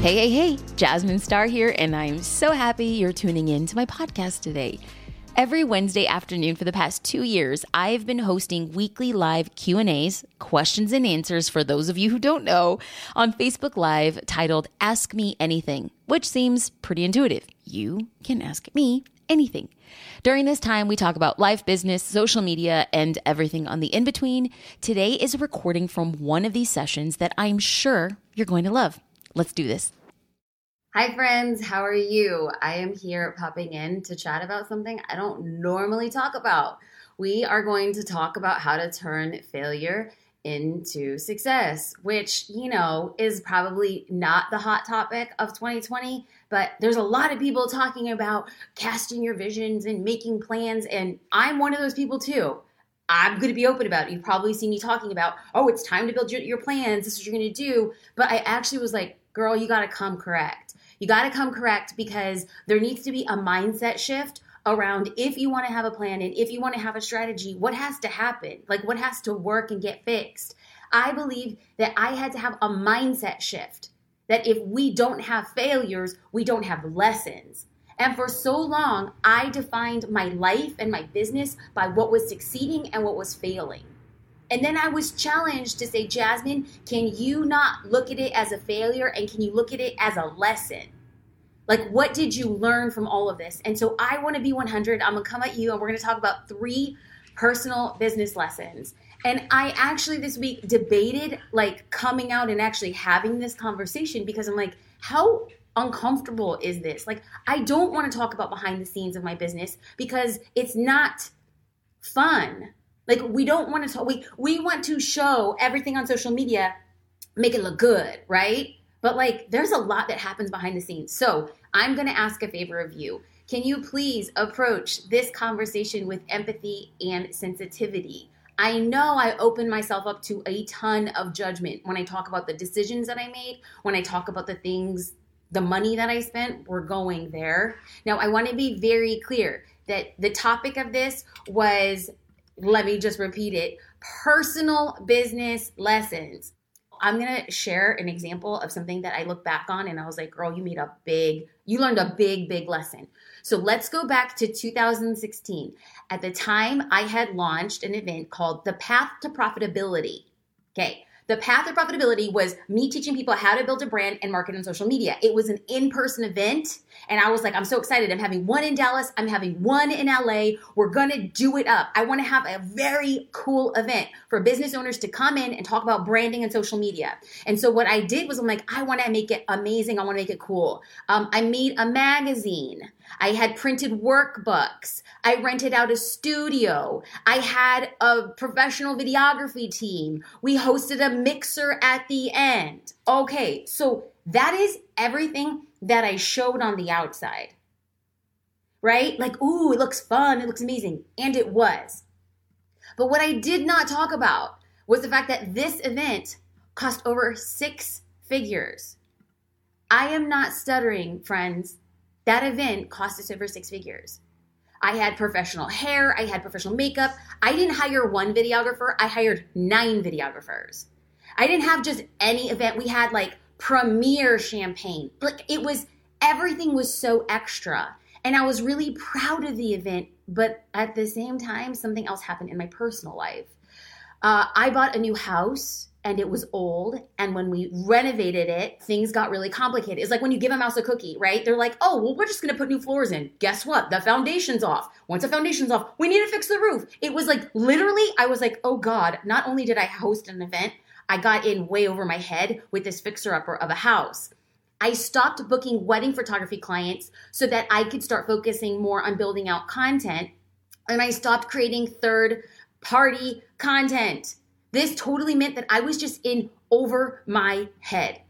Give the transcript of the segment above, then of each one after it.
Hey, hey, hey, Jasmine Star here, and I'm so happy you're tuning in to my podcast today. Every Wednesday afternoon for the past 2 years, I've been hosting weekly live Q&As, questions and answers for those of you who don't know, on Facebook Live titled Ask Me Anything, which seems pretty intuitive. You can ask me anything. During this time, we talk about life, business, social media, and everything on the in between. Today is a recording from one of these sessions that I'm sure you're going to love. Let's do this. Hi, friends. How are you? I am here popping in to chat about something I don't normally talk about. We are going to talk about how to turn failure into success, which, you know, is probably not the hot topic of 2020, but there's a lot of people talking about casting your visions and making plans. And I'm one of those people too. I'm going to be open about it. You've probably seen me talking about, oh, it's time to build your, your plans. This is what you're going to do. But I actually was like, girl, you got to come correct. You got to come correct because there needs to be a mindset shift around if you want to have a plan and if you want to have a strategy, what has to happen? Like, what has to work and get fixed? I believe that I had to have a mindset shift that if we don't have failures, we don't have lessons. And for so long, I defined my life and my business by what was succeeding and what was failing. And then I was challenged to say, Jasmine, can you not look at it as a failure and can you look at it as a lesson? Like, what did you learn from all of this? And so I want to be 100. I'm going to come at you and we're going to talk about three personal business lessons. And I actually this week debated like coming out and actually having this conversation because I'm like, how uncomfortable is this? Like, I don't want to talk about behind the scenes of my business because it's not fun. Like, we don't want to talk, we, we want to show everything on social media, make it look good, right? But like, there's a lot that happens behind the scenes. So I'm to ask a favor of you. Can you please approach this conversation with empathy and sensitivity? I know I open myself up to a ton of judgment when I talk about the decisions that I made, when I talk about the things, the money that I spent, we're going there. Now, I want to be very clear that the topic of this was, let me just repeat it personal business lessons. I'm going to share an example of something that I look back on and I was like, girl, you made a big, you learned a big, big lesson. So let's go back to 2016. At the time, I had launched an event called The Path to Profitability. Okay. The path to profitability was me teaching people how to build a brand and market on social media. It was an in person event. And I was like, I'm so excited. I'm having one in Dallas. I'm having one in LA. We're going to do it up. I want to have a very cool event for business owners to come in and talk about branding and social media. And so what I did was I'm like, I want to make it amazing. I want to make it cool. Um, I made a magazine. I had printed workbooks. I rented out a studio. I had a professional videography team. We hosted a mixer at the end. Okay, so that is everything that I showed on the outside. Right? Like, ooh, it looks fun. It looks amazing. And it was. But what I did not talk about was the fact that this event cost over six figures. I am not stuttering, friends. That event cost us over six figures. I had professional hair, I had professional makeup. I didn't hire one videographer, I hired nine videographers. I didn't have just any event. We had like premier champagne. Like it was everything was so extra. And I was really proud of the event, but at the same time, something else happened in my personal life. Uh, I bought a new house and it was old. And when we renovated it, things got really complicated. It's like when you give a mouse a cookie, right? They're like, oh, well, we're just gonna put new floors in. Guess what? The foundation's off. Once the foundation's off, we need to fix the roof. It was like literally, I was like, oh God, not only did I host an event, I got in way over my head with this fixer upper of a house. I stopped booking wedding photography clients so that I could start focusing more on building out content. And I stopped creating third party content. This totally meant that I was just in over my head.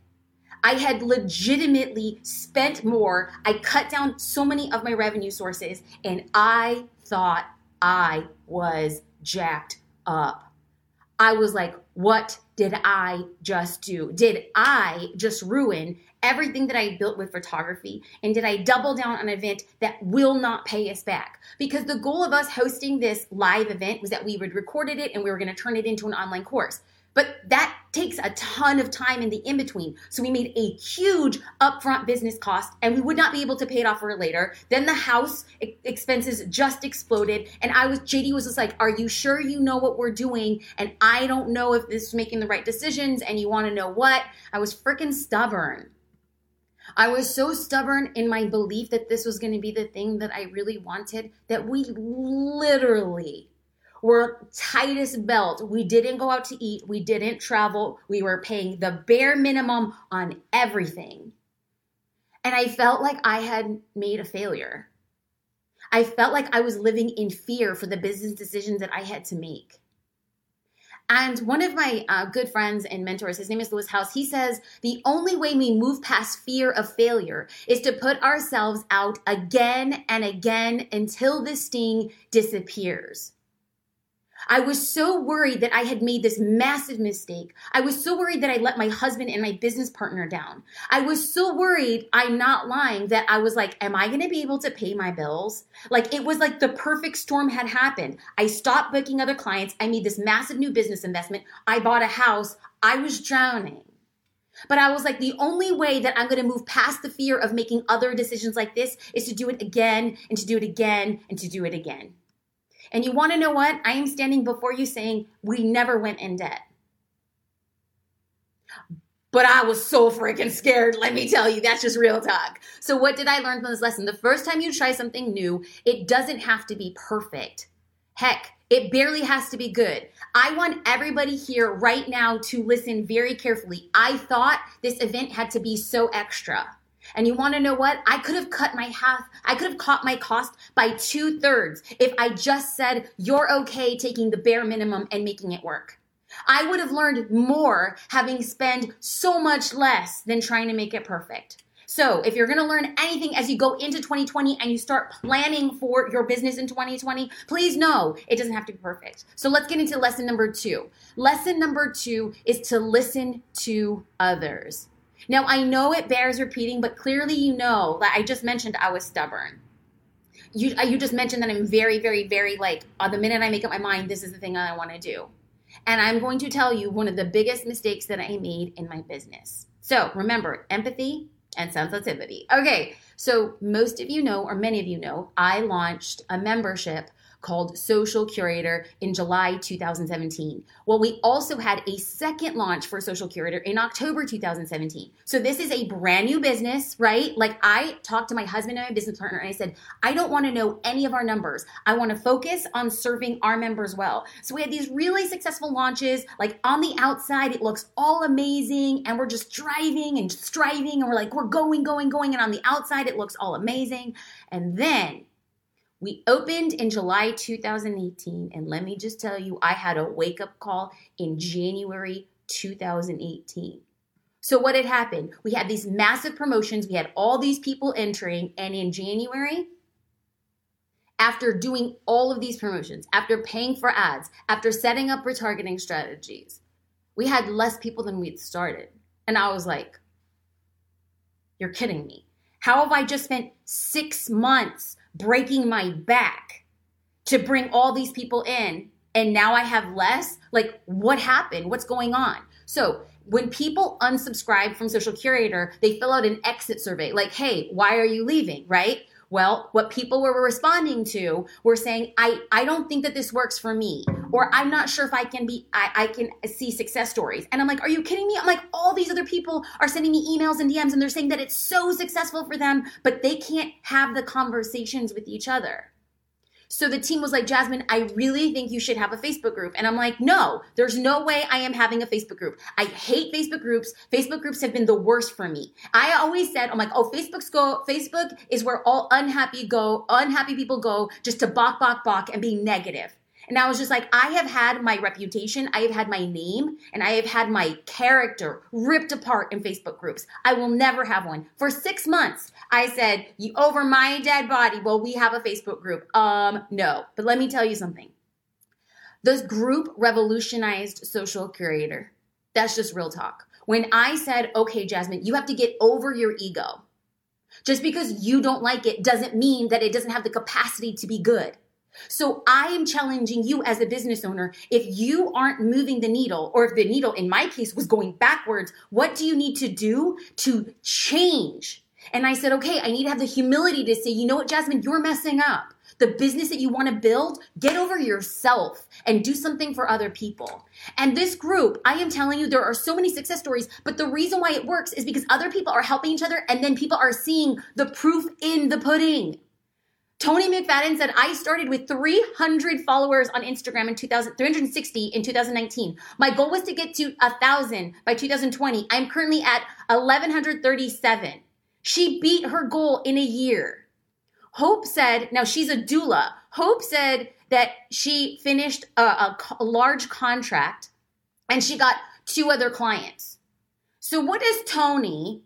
I had legitimately spent more. I cut down so many of my revenue sources, and I thought I was jacked up. I was like, what did I just do? Did I just ruin everything that I built with photography? And did I double down on an event that will not pay us back? Because the goal of us hosting this live event was that we would recorded it and we were going to turn it into an online course. But that takes a ton of time in the in between. So we made a huge upfront business cost and we would not be able to pay it off for later. Then the house expenses just exploded. And I was, JD was just like, Are you sure you know what we're doing? And I don't know if this is making the right decisions and you want to know what. I was freaking stubborn. I was so stubborn in my belief that this was going to be the thing that I really wanted that we literally were tightest belt. We didn't go out to eat. We didn't travel. We were paying the bare minimum on everything. And I felt like I had made a failure. I felt like I was living in fear for the business decisions that I had to make. And one of my uh, good friends and mentors, his name is Lewis Howes, he says the only way we move past fear of failure is to put ourselves out again and again until the sting disappears. I was so worried that I had made this massive mistake. I was so worried that I let my husband and my business partner down. I was so worried, I'm not lying, that I was like, am I going to be able to pay my bills? Like it was like the perfect storm had happened. I stopped booking other clients. I made this massive new business investment. I bought a house. I was drowning. But I was like, the only way that I'm going to move past the fear of making other decisions like this is to do it again and to do it again and to do it again. And you want to know what? I am standing before you saying we never went in debt. But I was so freaking scared. Let me tell you, that's just real talk. So, what did I learn from this lesson? The first time you try something new, it doesn't have to be perfect. Heck, it barely has to be good. I want everybody here right now to listen very carefully. I thought this event had to be so extra. And you want to know what? I could have cut my half, I could have cut my cost by two thirds if I just said, you're okay taking the bare minimum and making it work. I would have learned more having spent so much less than trying to make it perfect. So, if you're going to learn anything as you go into 2020 and you start planning for your business in 2020, please know it doesn't have to be perfect. So, let's get into lesson number two. Lesson number two is to listen to others. Now, I know it bears repeating, but clearly you know that I just mentioned I was stubborn. You, uh, you just mentioned that I'm very, very, very like, on the minute I make up my mind, this is the thing I want to do. And I'm going to tell you one of the biggest mistakes that I made in my business. So remember, empathy and sensitivity. Okay, so most of you know, or many of you know, I launched a membership called Social Curator in July 2017. Well, we also had a second launch for Social Curator in October 2017. So this is a brand new business, right? Like I talked to my husband and my business partner and I said, I don't want to know any of our numbers. I want to focus on serving our members well. So we had these really successful launches. Like on the outside, it looks all amazing and we're just driving and striving and we're like, we're going, going, going. And on the outside, it looks all amazing. And then we opened in July 2018, and let me just tell you, I had a wake up call in January 2018. So, what had happened? We had these massive promotions, we had all these people entering, and in January, after doing all of these promotions, after paying for ads, after setting up retargeting strategies, we had less people than we'd started. And I was like, you're kidding me. How have I just spent six months breaking my back to bring all these people in and now I have less? Like, what happened? What's going on? So, when people unsubscribe from Social Curator, they fill out an exit survey like, hey, why are you leaving? Right? Well, what people were responding to were saying, I, I don't think that this works for me, or I'm not sure if I can be, I, I can see success stories. And I'm like, are you kidding me? I'm like, all these other people are sending me emails and DMs and they're saying that it's so successful for them, but they can't have the conversations with each other. So the team was like, Jasmine, I really think you should have a Facebook group. And I'm like, no, there's no way I am having a Facebook group. I hate Facebook groups. Facebook groups have been the worst for me. I always said, I'm like, oh, Facebook's go, Facebook is where all unhappy go, unhappy people go just to balk, balk, balk and be negative. And I was just like, I have had my reputation, I have had my name, and I have had my character ripped apart in Facebook groups. I will never have one. For six months, I said, you over my dead body. Well, we have a Facebook group. Um, no. But let me tell you something. This group revolutionized social curator. That's just real talk. When I said, okay, Jasmine, you have to get over your ego. Just because you don't like it doesn't mean that it doesn't have the capacity to be good. So I am challenging you as a business owner. If you aren't moving the needle, or if the needle in my case was going backwards, what do you need to do to change? And I said, okay, I need to have the humility to say, you know what, Jasmine, you're messing up. The business that you want to build, get over yourself and do something for other people. And this group, I am telling you, there are so many success stories, but the reason why it works is because other people are helping each other and then people are seeing the proof in the pudding. Tony McFadden said, I started with 300 followers on Instagram in 2000, 360 in 2019. My goal was to get to a thousand by 2020. I'm currently at 1137. She beat her goal in a year. Hope said, now she's a doula. Hope said that she finished a, a, a large contract and she got two other clients. So, what does Tony,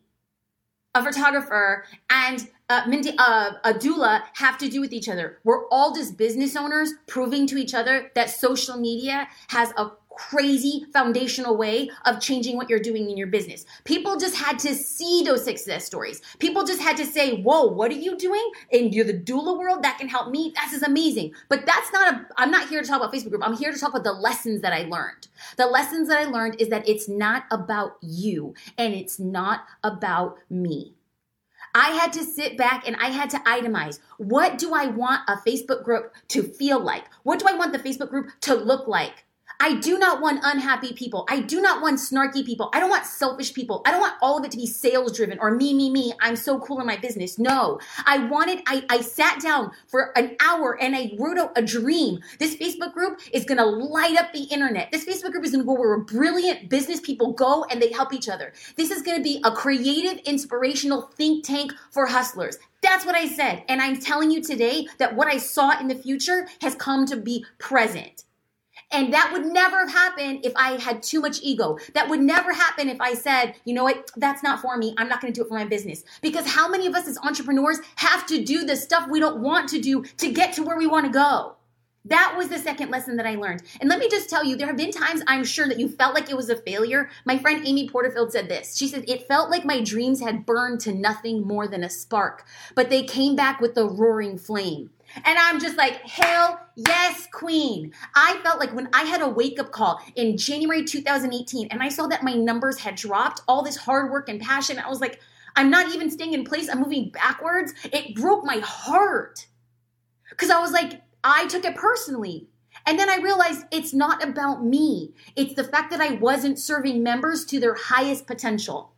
a photographer, and uh, Mindy, uh, a doula have to do with each other? We're all just business owners proving to each other that social media has a crazy foundational way of changing what you're doing in your business. People just had to see those success stories. People just had to say, Whoa, what are you doing? And you're the doula world that can help me. That's is amazing. But that's not a, I'm not here to talk about Facebook group. I'm here to talk about the lessons that I learned. The lessons that I learned is that it's not about you and it's not about me. I had to sit back and I had to itemize. What do I want a Facebook group to feel like? What do I want the Facebook group to look like? I do not want unhappy people. I do not want snarky people. I don't want selfish people. I don't want all of it to be sales driven or me, me, me. I'm so cool in my business. No, I wanted, I, I sat down for an hour and I wrote out a dream. This Facebook group is going to light up the internet. This Facebook group is going to go where brilliant business people go and they help each other. This is going to be a creative, inspirational think tank for hustlers. That's what I said. And I'm telling you today that what I saw in the future has come to be present. And that would never have happened if I had too much ego. That would never happen if I said, you know what, that's not for me. I'm not going to do it for my business. Because how many of us as entrepreneurs have to do the stuff we don't want to do to get to where we want to go? That was the second lesson that I learned. And let me just tell you, there have been times I'm sure that you felt like it was a failure. My friend Amy Porterfield said this. She said, It felt like my dreams had burned to nothing more than a spark, but they came back with a roaring flame. And I'm just like, hell yes, queen. I felt like when I had a wake up call in January 2018 and I saw that my numbers had dropped, all this hard work and passion, I was like, I'm not even staying in place. I'm moving backwards. It broke my heart. Because I was like, I took it personally. And then I realized it's not about me. It's the fact that I wasn't serving members to their highest potential.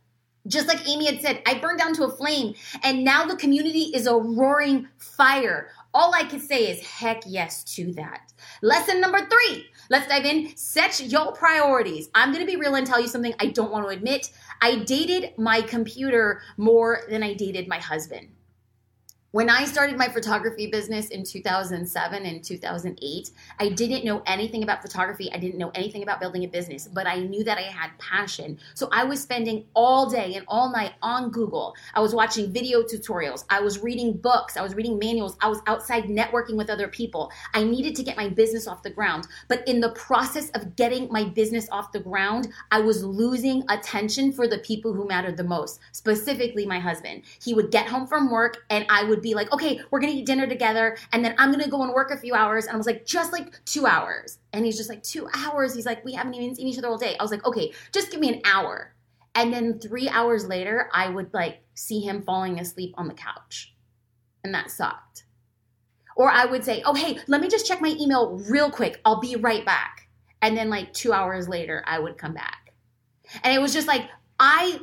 Just like Amy had said, I burned down to a flame, and now the community is a roaring fire. All I can say is heck yes to that. Lesson number three. Let's dive in. Set your priorities. I'm going to be real and tell you something I don't want to admit. I dated my computer more than I dated my husband. When I started my photography business in 2007 and 2008, I didn't know anything about photography. I didn't know anything about building a business, but I knew that I had passion. So I was spending all day and all night on Google. I was watching video tutorials. I was reading books. I was reading manuals. I was outside networking with other people. I needed to get my business off the ground. But in the process of getting my business off the ground, I was losing attention for the people who mattered the most, specifically my husband. He would get home from work and I would be like, okay, we're gonna eat dinner together, and then I'm gonna go and work a few hours. And I was like, just like two hours. And he's just like, two hours. He's like, we haven't even seen each other all day. I was like, okay, just give me an hour. And then three hours later, I would like see him falling asleep on the couch. And that sucked. Or I would say, oh, hey, let me just check my email real quick. I'll be right back. And then like two hours later, I would come back. And it was just like, I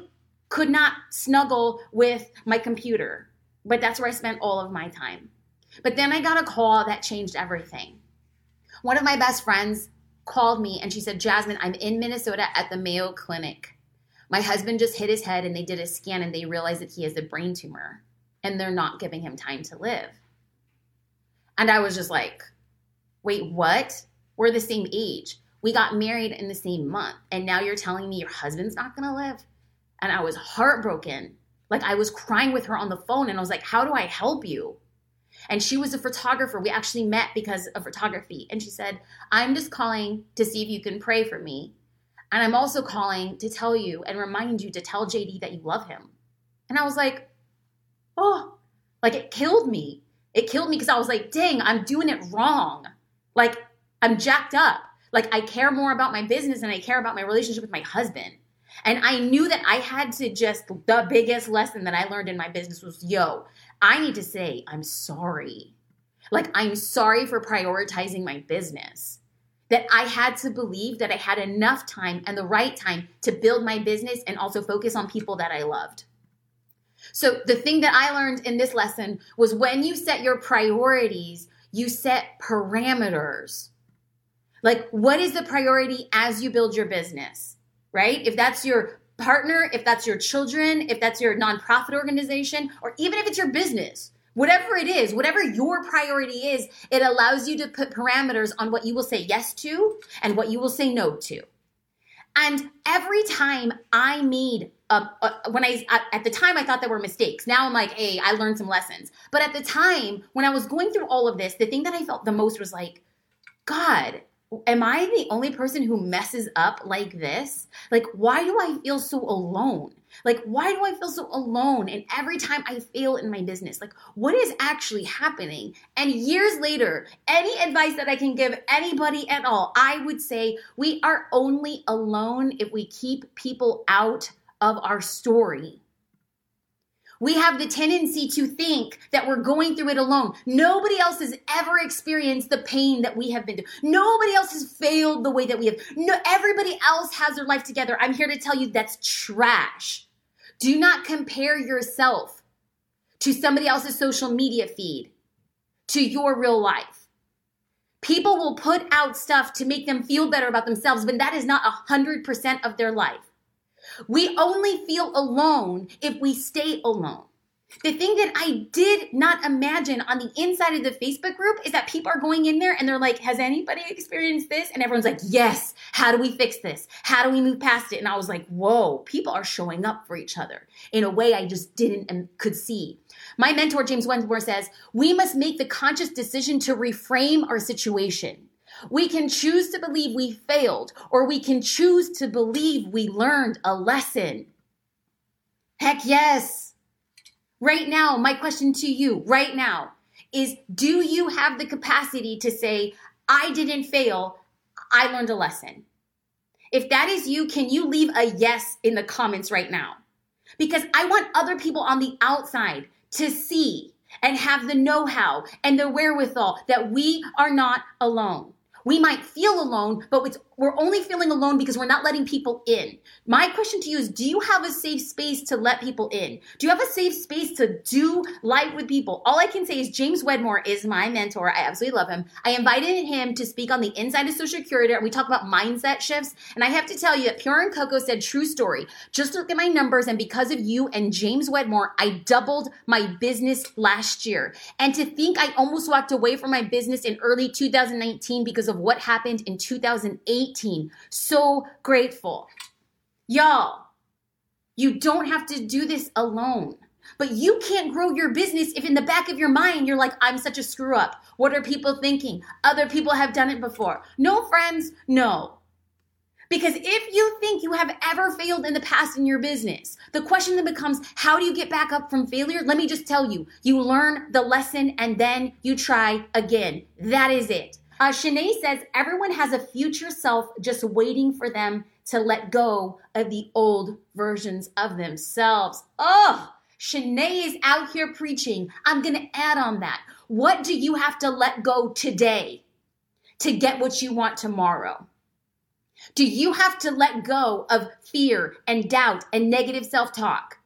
could not snuggle with my computer but that's where I spent all of my time. But then I got a call that changed everything. One of my best friends called me and she said, Jasmine, I'm in Minnesota at the Mayo Clinic. My husband just hit his head and they did a scan and they realized that he has a brain tumor and they're not giving him time to live. And I was just like, wait, what? We're the same age. We got married in the same month. And now you're telling me your husband's not going to live? And I was heartbroken like I was crying with her on the phone and I was like, How do I help you? And she was a photographer. We actually met because of photography. And she said, I'm just calling to see if you can pray for me. And I'm also calling to tell you and remind you to tell JD that you love him. And I was like, Oh, like it killed me It killed me because I was like, dang, I'm doing it wrong. Like, I'm jacked up. Like, I care more about my business than I care about my relationship with my husband. And I knew that I had to just, the biggest lesson that I learned in my business was yo, I need to say, I'm sorry. Like, I'm sorry for prioritizing my business. That I had to believe that I had enough time and the right time to build my business and also focus on people that I loved. So, the thing that I learned in this lesson was when you set your priorities, you set parameters. Like, what is the priority as you build your business, right? If that's your partner, if that's your children, if that's your nonprofit organization, or even if it's your business, whatever it is, whatever your priority is, it allows you to put parameters on what you will say yes to and what you will say no to. And every time I made a, a, when I at the time I thought there were mistakes. Now I'm like, hey, I learned some lessons. But at the time when I was going through all of this, the thing that I felt the most was like, God, am I the only person who messes up like this? Like, why do I feel so alone? Like, why do I feel so alone? And every time I fail in my business, like, what is actually happening? And years later, any advice that I can give anybody at all, I would say we are only alone if we keep people out of our story. We have the tendency to think that we're going through it alone. Nobody else has ever experienced the pain that we have been through. Nobody else has failed the way that we have. No, everybody else has their life together. I'm here to tell you that's trash. Do not compare yourself to somebody else's social media feed, to your real life. People will put out stuff to make them feel better about themselves, but that is not 100% of their life. We only feel alone if we stay alone. The thing that I did not imagine on the inside of the Facebook group is that people are going in there and they're like, Has anybody experienced this? And everyone's like, Yes. How do we fix this? How do we move past it? And I was like, Whoa, people are showing up for each other in a way I just didn't and could see. My mentor, James Wedmore, says, We must make the conscious decision to reframe our situation. We can choose to believe we failed, or we can choose to believe we learned a lesson. Heck yes. Right now, my question to you right now is Do you have the capacity to say, I didn't fail, I learned a lesson? If that is you, can you leave a yes in the comments right now? Because I want other people on the outside to see and have the know how and the wherewithal that we are not alone. We might feel alone, but we're only feeling alone because we're not letting people in. My question to you is Do you have a safe space to let people in? Do you have a safe space to do life with people? All I can say is James Wedmore is my mentor. I absolutely love him. I invited him to speak on the inside of Social Curator, and we talk about mindset shifts. And I have to tell you that Pure and Coco said, True story. Just look at my numbers, and because of you and James Wedmore, I doubled my business last year. And to think I almost walked away from my business in early 2019 because of what happened in 2018. So grateful. Y'all, you don't have to do this alone. But you can't grow your business if in the back of your mind you're like, I'm such a screw up. What are people thinking? Other people have done it before. No, friends, no. Because if you think you have ever failed in the past in your business, the question then becomes how do you get back up from failure? Let me just tell you you learn the lesson and then you try again. That is it. Uh, Shanae says everyone has a future self just waiting for them to let go of the old versions of themselves. Oh, Shanae is out here preaching. I'm going to add on that. What do you have to let go today to get what you want tomorrow? Do you have to let go of fear and doubt and negative self talk?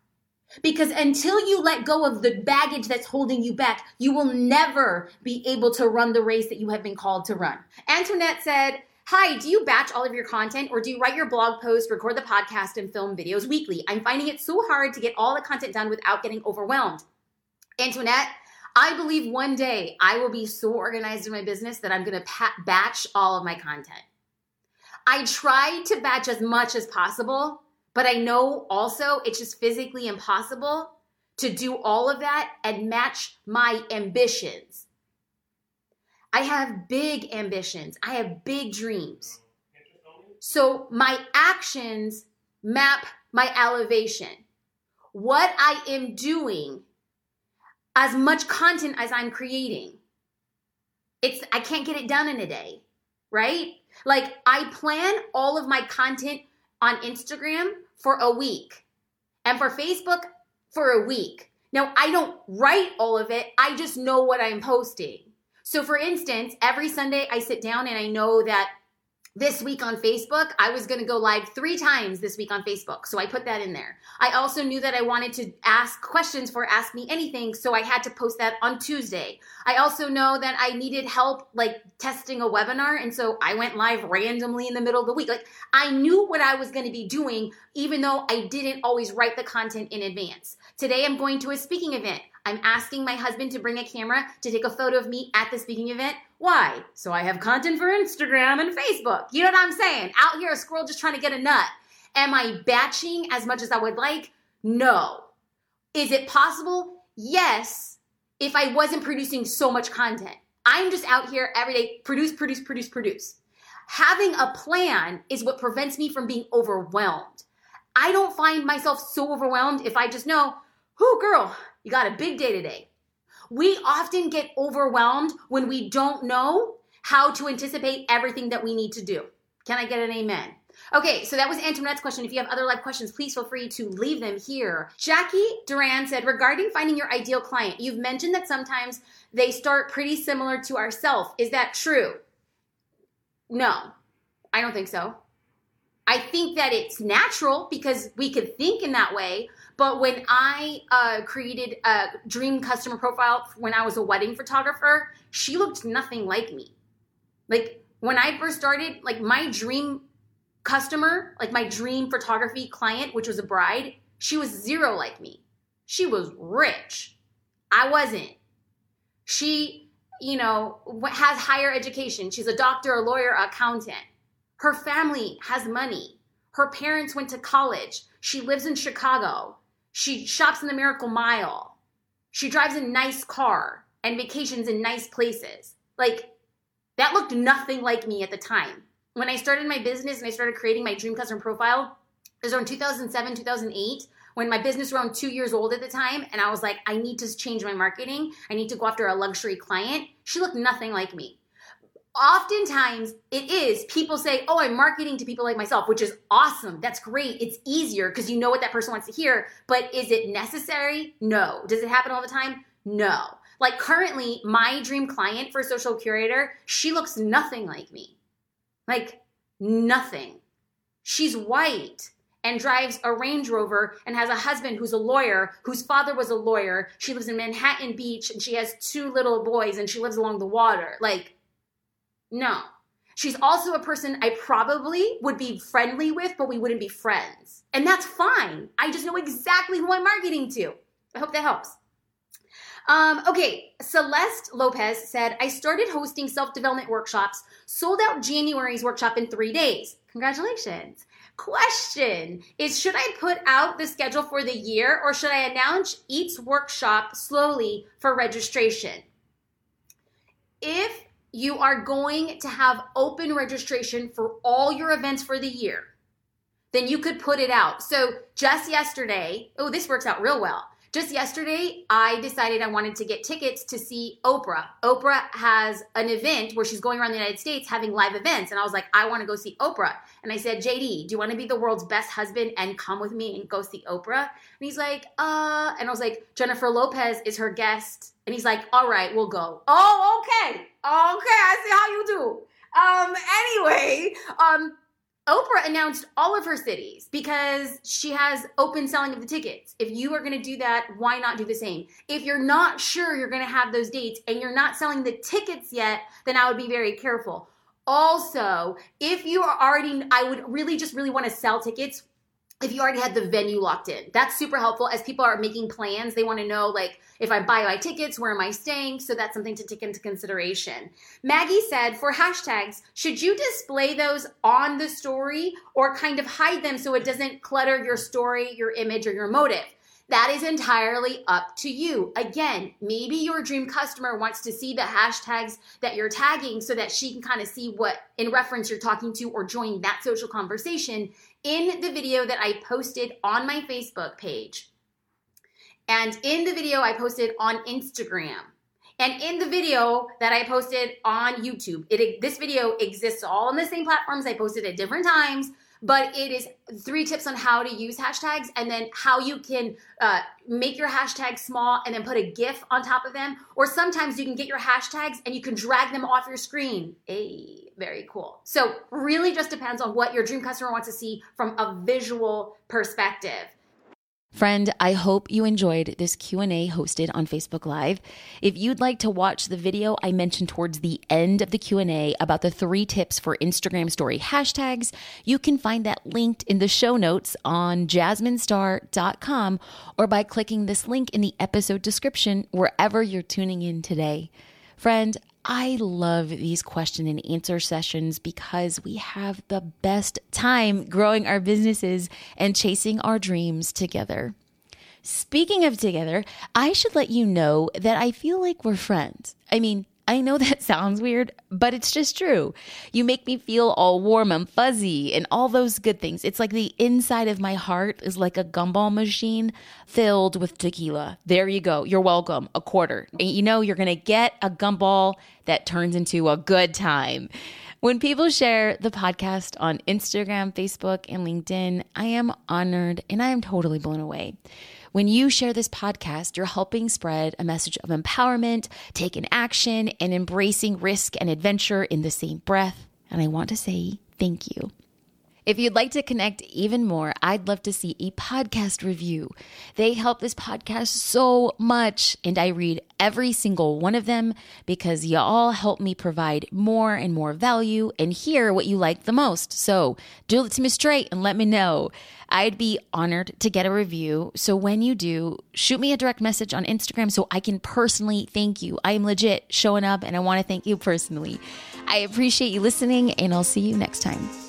Because until you let go of the baggage that's holding you back, you will never be able to run the race that you have been called to run. Antoinette said, Hi, do you batch all of your content or do you write your blog post, record the podcast, and film videos weekly? I'm finding it so hard to get all the content done without getting overwhelmed. Antoinette, I believe one day I will be so organized in my business that I'm going to batch all of my content. I try to batch as much as possible but I know also it's just physically impossible to do all of that and match my ambitions. I have big ambitions, I have big dreams. So my actions map my elevation. What I am doing as much content as I'm creating. It's I can't get it done in a day, right? Like I plan all of my content on Instagram for a week and for Facebook for a week. Now, I don't write all of it. I just know what I'm posting. So for instance, every Sunday I sit down and I know that this week on Facebook, I was going to go live three times this week on Facebook. So I put that in there. I also knew that I wanted to ask questions for Ask Me Anything. So I had to post that on Tuesday. I also know that I needed help like testing a webinar. And so I went live randomly in the middle of the week. Like I knew what I was going to be doing, even though I didn't always write the content in advance. Today I'm going to a speaking event. I'm asking my husband to bring a camera to take a photo of me at the speaking event. Why? So I have content for Instagram and Facebook. You know what I'm saying? Out here, a squirrel just trying to get a nut. Am I batching as much as I would like? No. Is it possible? Yes, if I wasn't producing so much content. I'm just out here every day, produce, produce, produce, produce. Having a plan is what prevents me from being overwhelmed. I don't find myself so overwhelmed if I just know, whoo, girl, you got a big day today. We often get overwhelmed when we don't know how to anticipate everything that we need to do. Can I get an amen? Okay, so that was Antoinette's question. If you have other live questions, please feel free to leave them here. Jackie Duran said, regarding finding your ideal client, you've mentioned that sometimes they start pretty similar to ourselves. Is that true? No, I don't think so. I think that it's natural because we could think in that way, but when I uh, created a dream customer profile when I was a wedding photographer, she looked nothing like me. Like when I first started, like my dream customer, like my dream photography client, which was a bride, she was zero like me. She was rich. I wasn't. She, you know, has higher education. She's a doctor, a lawyer, accountant. Her family has money. Her parents went to college. She lives in Chicago. She shops in the Miracle Mile. She drives a nice car and vacations in nice places. Like, that looked nothing like me at the time. When I started my business and I started creating my dream customer profile, it was around 2007, 2008 when my business was around two years old at the time and i was like i need to change my marketing i need to go after a luxury client she looked nothing like me oftentimes it is people say oh i'm marketing to people like myself which is awesome. That's great. It's easier because you know what that person wants to hear but is it necessary? No. Does it happen all the time? No. Like currently my dream client for social curator she looks nothing like me. Like nothing. She's white and drives a Range Rover and has a husband who's a lawyer, whose father was a lawyer. She lives in Manhattan Beach and she has two little boys and she lives along the water. Like, no. She's also a person I probably would be friendly with, but we wouldn't be friends. And that's fine. I just know exactly who I'm marketing to. I hope that helps. Um, okay, Celeste Lopez said, I started hosting self development workshops, sold out January's workshop in three days. Congratulations. Question is Should I put out the schedule for the year or should I announce each workshop slowly for registration? If you are going to have open registration for all your events for the year, then you could put it out. So just yesterday, oh, this works out real well. Just yesterday, I decided I wanted to get tickets to see Oprah. Oprah has an event where she's going around the United States having live events. And I was like, I want to go see Oprah. And I said, JD, do you want to be the world's best husband and come with me and go see Oprah? And he's like, uh, and I was like, Jennifer Lopez is her guest. And he's like, all right, we'll go. Oh, okay. Okay, I see how you do. Um, anyway, um, Oprah announced all of her cities because she has open selling of the tickets. If you are going to do that, why not do the same? If you're not sure you're going to have those dates and you're not selling the tickets yet, then I would be very careful. Also, if you are already, I would really just really want to sell tickets if you already had the venue locked in. That's super helpful as people are making plans. They want to know, like, if I buy my tickets, where am I staying? So that's something to take into consideration. Maggie said, for hashtags, should you display those on the story or kind of hide them so it doesn't clutter your story, your image, or your motive? That is entirely up to you. Again, maybe your dream customer wants to see the hashtags that you're tagging so that she can kind of see what in reference you're talking to or join that social conversation in the video that I posted on my Facebook page. And in the video I posted on Instagram, and in the video that I posted on YouTube, it this video exists all on the same platforms. I posted at different times, but it is three tips on how to use hashtags and then how you can uh, make your hashtags small and then put a GIF on top of them. Or sometimes you can get your hashtags and you can drag them off your screen. Hey, very cool. So really just depends on what your dream customer wants to see from a visual perspective. Friend, I hope you enjoyed this Q&A hosted on Facebook Live. If you'd like to watch the video I mentioned towards the end of the Q&A about the 3 tips for Instagram story hashtags, you can find that linked in the show notes on jasminestar.com or by clicking this link in the episode description wherever you're tuning in today. Friend, I love these question and answer sessions because we have the best time growing our businesses and chasing our dreams together. Speaking of together, I should let you know that I feel like we're friends. I mean, I know that sounds weird, but it's just true. You make me feel all warm and fuzzy and all those good things. It's like the inside of my heart is like a gumball machine filled with tequila. There you go. You're welcome. A quarter. And you know, you're going to get a gumball that turns into a good time. When people share the podcast on Instagram, Facebook, and LinkedIn, I am honored and I am totally blown away. When you share this podcast, you're helping spread a message of empowerment, taking action, and embracing risk and adventure in the same breath. And I want to say thank you. If you'd like to connect even more, I'd love to see a podcast review. They help this podcast so much, and I read every single one of them because y'all help me provide more and more value and hear what you like the most. So do it to me straight and let me know. I'd be honored to get a review. So when you do, shoot me a direct message on Instagram so I can personally thank you. I am legit showing up and I want to thank you personally. I appreciate you listening, and I'll see you next time.